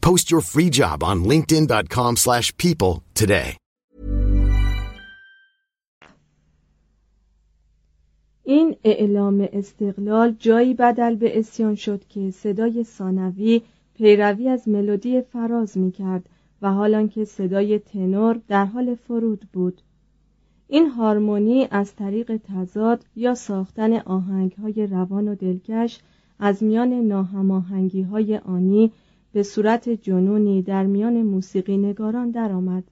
Post your free job on linkedin.com/people slash people today. این اعلام استقلال جایی بدل به اسیان شد که صدای ثانوی پیروی از ملودی فراز می کرد و حالان که صدای تنور در حال فرود بود این هارمونی از طریق تضاد یا ساختن آهنگ های روان و دلکش از میان ناهماهنگی های آنی به صورت جنونی در میان موسیقی نگاران درآمد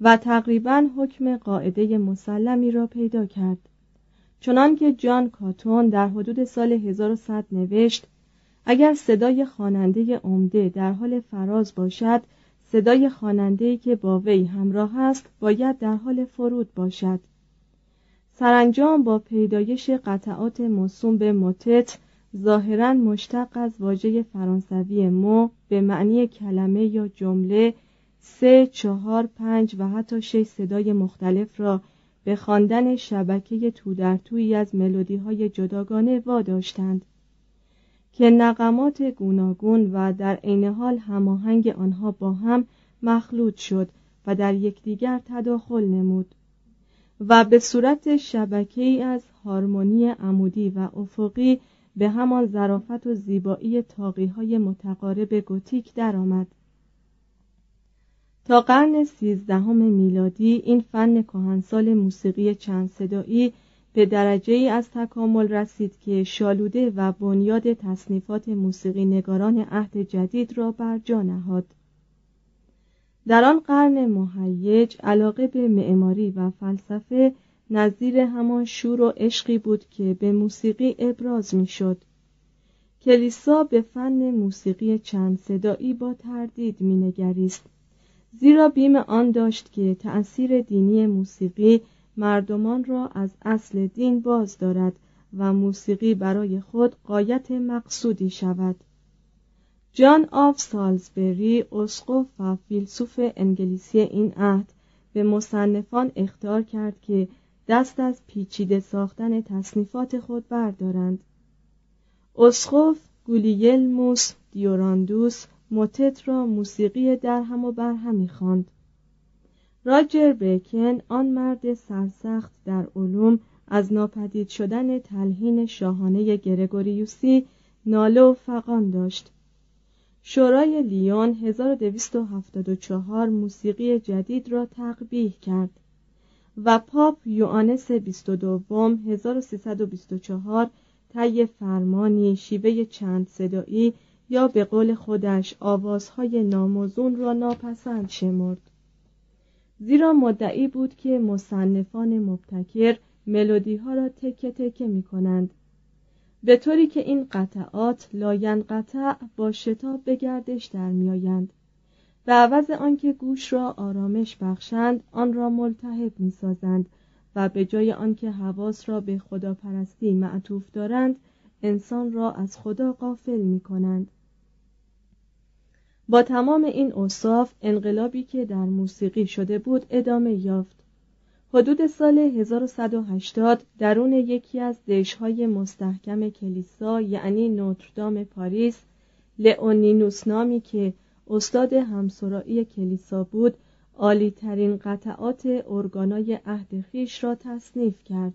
و تقریبا حکم قاعده مسلمی را پیدا کرد. چنانکه جان کاتون در حدود سال 1100 نوشت اگر صدای خواننده عمده در حال فراز باشد صدای خواننده‌ای که با وی همراه است باید در حال فرود باشد. سرانجام با پیدایش قطعات موسوم به موتت ظاهرا مشتق از واژه فرانسوی مو به معنی کلمه یا جمله سه، چهار، پنج و حتی شش صدای مختلف را به خواندن شبکه تو در تویی از ملودی های جداگانه واداشتند که نقمات گوناگون و در عین حال هماهنگ آنها با هم مخلوط شد و در یکدیگر تداخل نمود و به صورت شبکه ای از هارمونی عمودی و افقی به همان ظرافت و زیبایی تاقی های متقارب گوتیک درآمد. تا قرن سیزدهم میلادی این فن کهنسال موسیقی چند صدایی به درجه ای از تکامل رسید که شالوده و بنیاد تصنیفات موسیقی نگاران عهد جدید را بر جا نهاد. در آن قرن مهیج علاقه به معماری و فلسفه نظیر همان شور و عشقی بود که به موسیقی ابراز می‌شد. کلیسا به فن موسیقی چند صدایی با تردید مینگریست زیرا بیم آن داشت که تأثیر دینی موسیقی مردمان را از اصل دین باز دارد و موسیقی برای خود قایت مقصودی شود جان آف سالزبری اسقف و فیلسوف انگلیسی این عهد به مصنفان اختار کرد که دست از پیچیده ساختن تصنیفات خود بردارند. اسخوف گولیلموس دیوراندوس موتت را موسیقی درهم و برهمی خواند. راجر بیکن آن مرد سرسخت در علوم از ناپدید شدن تلهین شاهانه گرگوریوسی ناله و فقان داشت. شورای لیون 1274 موسیقی جدید را تقبیح کرد. و پاپ یوانس 22 1324 طی فرمانی شیوه چند صدایی یا به قول خودش آوازهای ناموزون را ناپسند شمرد. زیرا مدعی بود که مصنفان مبتکر ملودی ها را تکه تکه می کنند به طوری که این قطعات قطع با شتاب به گردش در میآیند. به عوض آنکه گوش را آرامش بخشند آن را ملتهب می‌سازند و به جای آنکه حواس را به خداپرستی معطوف دارند انسان را از خدا غافل می کنند با تمام این اوصاف انقلابی که در موسیقی شده بود ادامه یافت. حدود سال 1180 درون یکی از دشهای مستحکم کلیسا یعنی نوتردام پاریس لئونینوس نامی که استاد همسرایی کلیسا بود عالی ترین قطعات ارگانای عهد خیش را تصنیف کرد.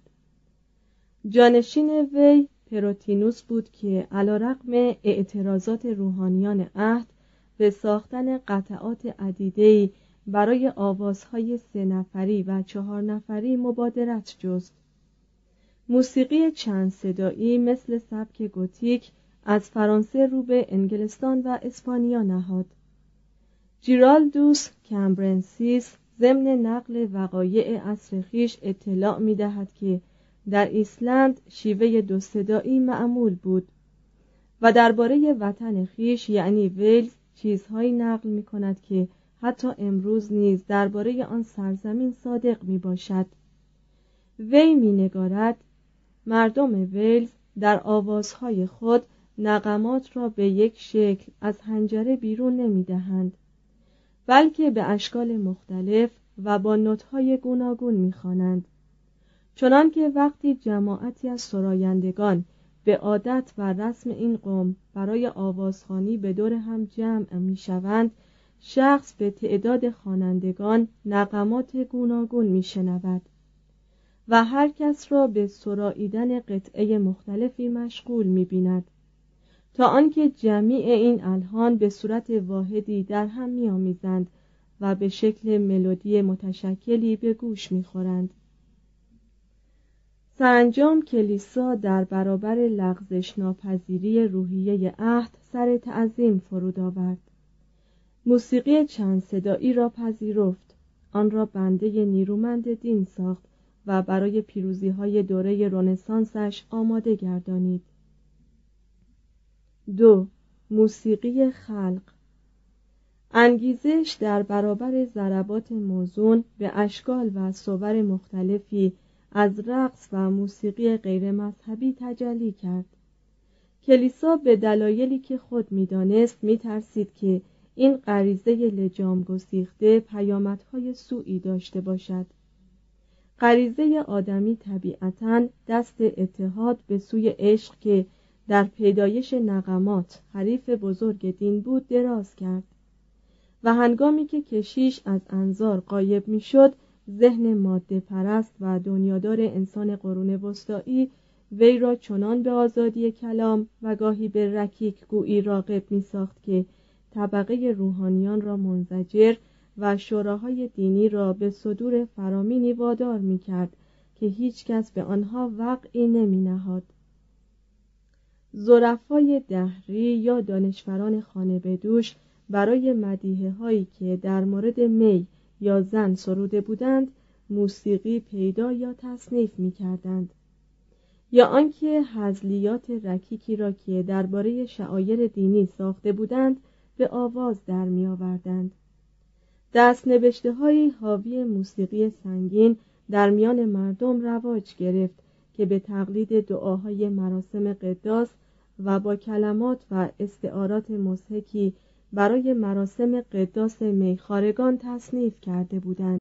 جانشین وی پروتینوس بود که علا رقم اعتراضات روحانیان عهد به ساختن قطعات عدیدهی برای آوازهای سه نفری و چهار نفری مبادرت جست. موسیقی چند صدایی مثل سبک گوتیک از فرانسه رو به انگلستان و اسپانیا نهاد. جیرالدوس کمبرنسیس ضمن نقل وقایع عصر خیش اطلاع می دهد که در ایسلند شیوه دو صدایی معمول بود و درباره وطن خیش یعنی ویلز چیزهایی نقل می کند که حتی امروز نیز درباره آن سرزمین صادق می باشد وی می نگارد مردم ویلز در آوازهای خود نقمات را به یک شکل از هنجره بیرون نمی دهند بلکه به اشکال مختلف و با نوتهای گوناگون می‌خوانند. چنانکه وقتی جماعتی از سرایندگان به عادت و رسم این قوم برای آوازخانی به دور هم جمع می‌شوند شخص به تعداد خوانندگان نقمات گوناگون میشنود و هر کس را به سراییدن قطعه مختلفی مشغول می‌بیند. تا آنکه جمیع این الهان به صورت واحدی در هم میآمیزند و به شکل ملودی متشکلی به گوش می‌خورند. سرانجام کلیسا در برابر لغزش ناپذیری روحیه عهد سر تعظیم فرود آورد. موسیقی چند صدایی را پذیرفت. آن را بنده نیرومند دین ساخت و برای پیروزی های دوره رونسانسش آماده گردانید. دو موسیقی خلق. انگیزش در برابر ضربات موزون به اشکال و صور مختلفی از رقص و موسیقی غیر مذهبی تجلی کرد. کلیسا به دلایلی که خود می‌دانست میترسید که این غریزه لجام گسیخته پیامدهای سوئی داشته باشد. غریزه آدمی طبیعتا دست اتحاد به سوی عشق که در پیدایش نقمات حریف بزرگ دین بود دراز کرد و هنگامی که کشیش از انظار قایب می‌شد ذهن ماده پرست و دنیادار انسان قرون وسطایی وی را چنان به آزادی کلام و گاهی به رکیک گویی راقب می ساخت که طبقه روحانیان را منزجر و شوراهای دینی را به صدور فرامینی وادار می کرد که هیچ کس به آنها وقعی نمی نهاد. زرفای دهری یا دانشوران خانه بدوش برای مدیه هایی که در مورد می یا زن سروده بودند موسیقی پیدا یا تصنیف می کردند یا آنکه حزلیات رکیکی را که درباره شعایر دینی ساخته بودند به آواز در می آوردند دست نوشته های حاوی موسیقی سنگین در میان مردم رواج گرفت که به تقلید دعاهای مراسم قداس و با کلمات و استعارات مزهکی برای مراسم قداس میخارگان تصنیف کرده بودند.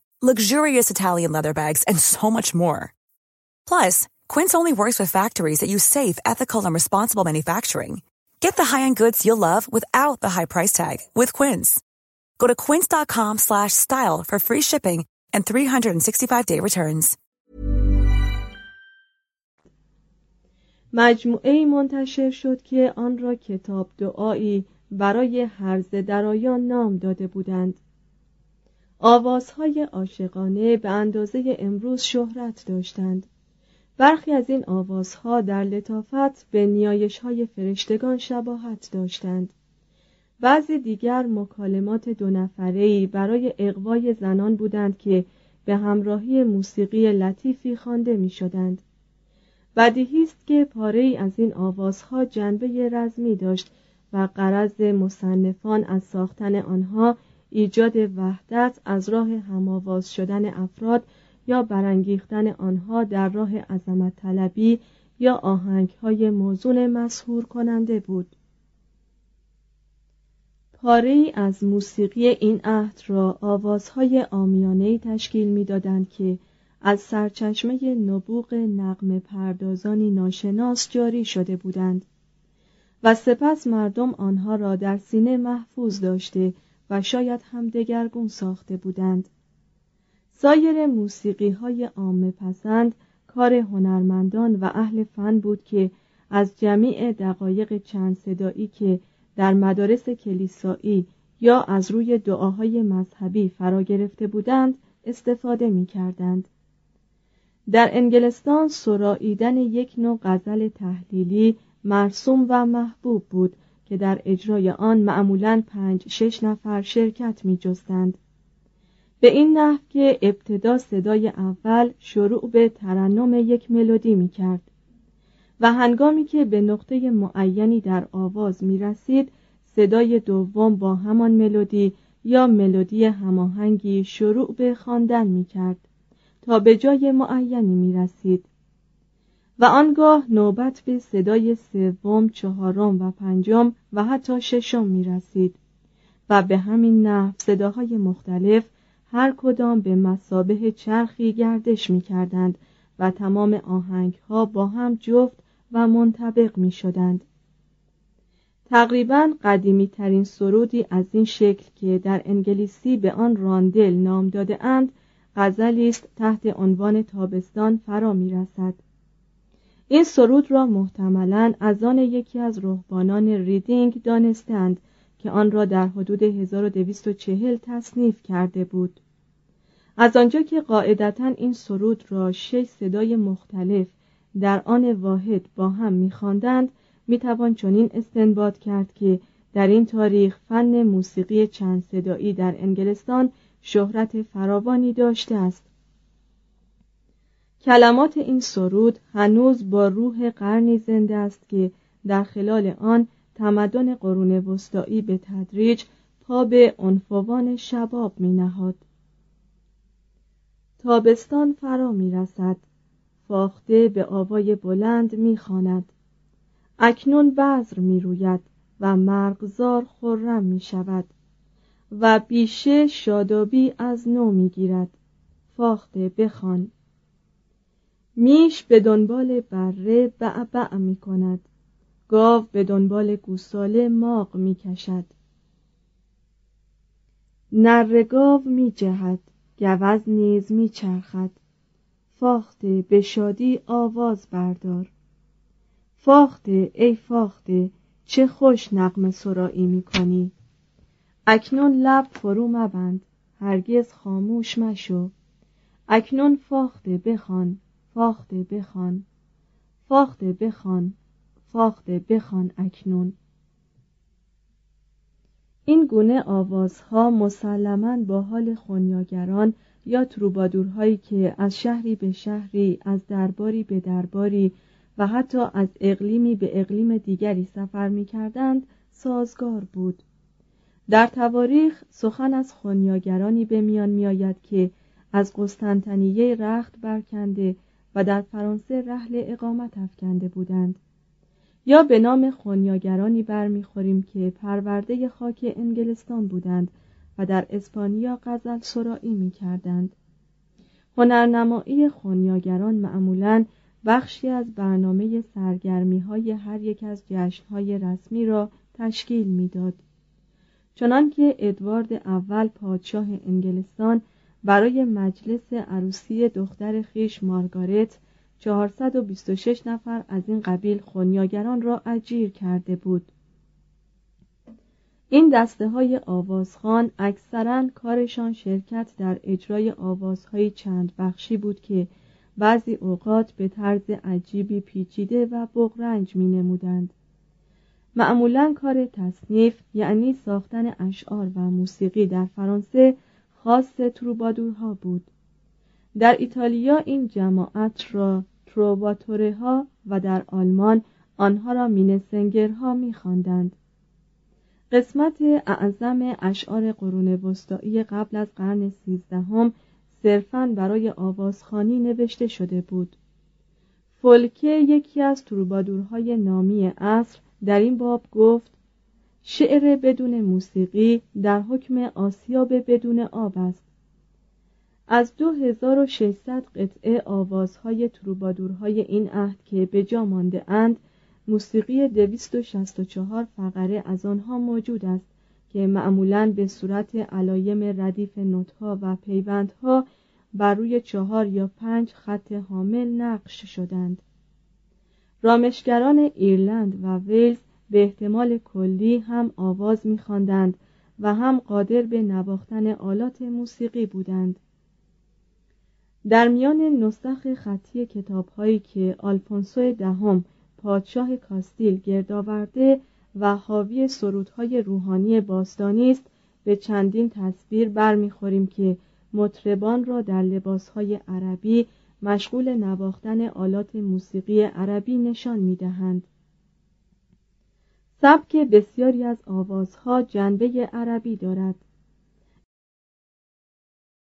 luxurious Italian leather bags, and so much more. Plus, Quince only works with factories that use safe, ethical, and responsible manufacturing. Get the high-end goods you'll love without the high price tag with Quince. Go to quince.com/style for free shipping and 365-day returns. مجموعه منتشر شد که آن را کتاب دعایی برای هرز درایان نام داده بودند. آوازهای عاشقانه به اندازه امروز شهرت داشتند برخی از این آوازها در لطافت به نیایش های فرشتگان شباهت داشتند بعضی دیگر مکالمات دو نفره‌ای برای اقوای زنان بودند که به همراهی موسیقی لطیفی خوانده می شدند. بدیهی است که پاره ای از این آوازها جنبه رزمی داشت و قرض مصنفان از ساختن آنها ایجاد وحدت از راه هماواز شدن افراد یا برانگیختن آنها در راه عظمت طلبی یا آهنگ های موزون مسهور کننده بود. پاره از موسیقی این عهد را آوازهای آمیانه تشکیل می‌دادند که از سرچشمه نبوغ نقم پردازانی ناشناس جاری شده بودند و سپس مردم آنها را در سینه محفوظ داشته و شاید هم دگرگون ساخته بودند سایر موسیقی های عامه پسند کار هنرمندان و اهل فن بود که از جمیع دقایق چند صدایی که در مدارس کلیسایی یا از روی دعاهای مذهبی فرا گرفته بودند استفاده می کردند. در انگلستان سراییدن یک نوع غزل تحلیلی مرسوم و محبوب بود که در اجرای آن معمولا پنج شش نفر شرکت می جستند. به این نحو که ابتدا صدای اول شروع به ترنم یک ملودی می کرد و هنگامی که به نقطه معینی در آواز می رسید صدای دوم با همان ملودی یا ملودی هماهنگی شروع به خواندن می کرد تا به جای معینی می رسید و آنگاه نوبت به صدای سوم، چهارم و پنجم و حتی ششم می رسید و به همین نحو صداهای مختلف هر کدام به مسابه چرخی گردش می کردند و تمام آهنگ ها با هم جفت و منطبق می شدند. تقریبا قدیمی ترین سرودی از این شکل که در انگلیسی به آن راندل نام داده اند غزلی است تحت عنوان تابستان فرا می رسد. این سرود را محتملا از آن یکی از رهبانان ریدینگ دانستند که آن را در حدود 1240 تصنیف کرده بود. از آنجا که قاعدتا این سرود را شش صدای مختلف در آن واحد با هم میخواندند می‌توان چنین استنباط کرد که در این تاریخ فن موسیقی چند صدایی در انگلستان شهرت فراوانی داشته است. کلمات این سرود هنوز با روح قرنی زنده است که در خلال آن تمدن قرون وسطایی به تدریج پا به عنفوان شباب می نهاد. تابستان فرا می رسد فاخته به آوای بلند می خاند. اکنون بذر می روید و مرغزار خرم می شود و بیشه شادابی از نو می گیرد فاخته بخوان میش به دنبال بره بعبع می کند گاو به دنبال گوساله ماغ می کشد نر گاو می جهد گوز نیز می چرخد فاخته به شادی آواز بردار. فاخته ای فاخته چه خوش نقم سرایی می کنی اکنون لب فرو مبند هرگز خاموش مشو. اکنون فاخته بخوان. فاخته بخوان. فاخته بخوان. فاخته بخوان اکنون. این گونه آوازها مسلما با حال خونیاگران یا تروبادورهایی که از شهری به شهری از درباری به درباری و حتی از اقلیمی به اقلیم دیگری سفر می کردند سازگار بود. در تواریخ سخن از خونیاگرانی به میان می آید که از قسطنطنیه رخت برکنده و در فرانسه رحل اقامت افکنده بودند یا به نام خونیاگرانی برمیخوریم که پرورده خاک انگلستان بودند و در اسپانیا غزل سرایی می کردند. هنرنمایی خونیاگران معمولا بخشی از برنامه سرگرمی های هر یک از جشن های رسمی را تشکیل می‌داد. چنانکه ادوارد اول پادشاه انگلستان برای مجلس عروسی دختر خیش مارگارت 426 نفر از این قبیل خونیاگران را اجیر کرده بود این دسته های آوازخان اکثرا کارشان شرکت در اجرای آوازهای چند بخشی بود که بعضی اوقات به طرز عجیبی پیچیده و بغرنج می نمودند. معمولا کار تصنیف یعنی ساختن اشعار و موسیقی در فرانسه خاص تروبادورها بود. در ایتالیا این جماعت را تروباتوره ها و در آلمان آنها را مینسنگرها میخواندند. قسمت اعظم اشعار قرون وسطایی قبل از قرن سیزدهم صرفا برای آوازخانی نوشته شده بود. فولکه یکی از تروبادورهای نامی عصر در این باب گفت شعر بدون موسیقی در حکم آسیاب بدون آب است. از 2600 قطعه آوازهای تروبادورهای این عهد که به جا مانده اند موسیقی 264 فقره از آنها موجود است که معمولا به صورت علایم ردیف نوتها و پیوندها بر روی چهار یا پنج خط حامل نقش شدند. رامشگران ایرلند و ویلز به احتمال کلی هم آواز میخواندند و هم قادر به نواختن آلات موسیقی بودند. در میان نسخ خطی کتابهایی که آلفونسو دهم پادشاه کاستیل گرد آورده و حاوی سرودهای روحانی باستانی است به چندین تصویر برمیخوریم که مطربان را در لباسهای عربی مشغول نواختن آلات موسیقی عربی نشان می‌دهند. سبک بسیاری از آوازها جنبه عربی دارد.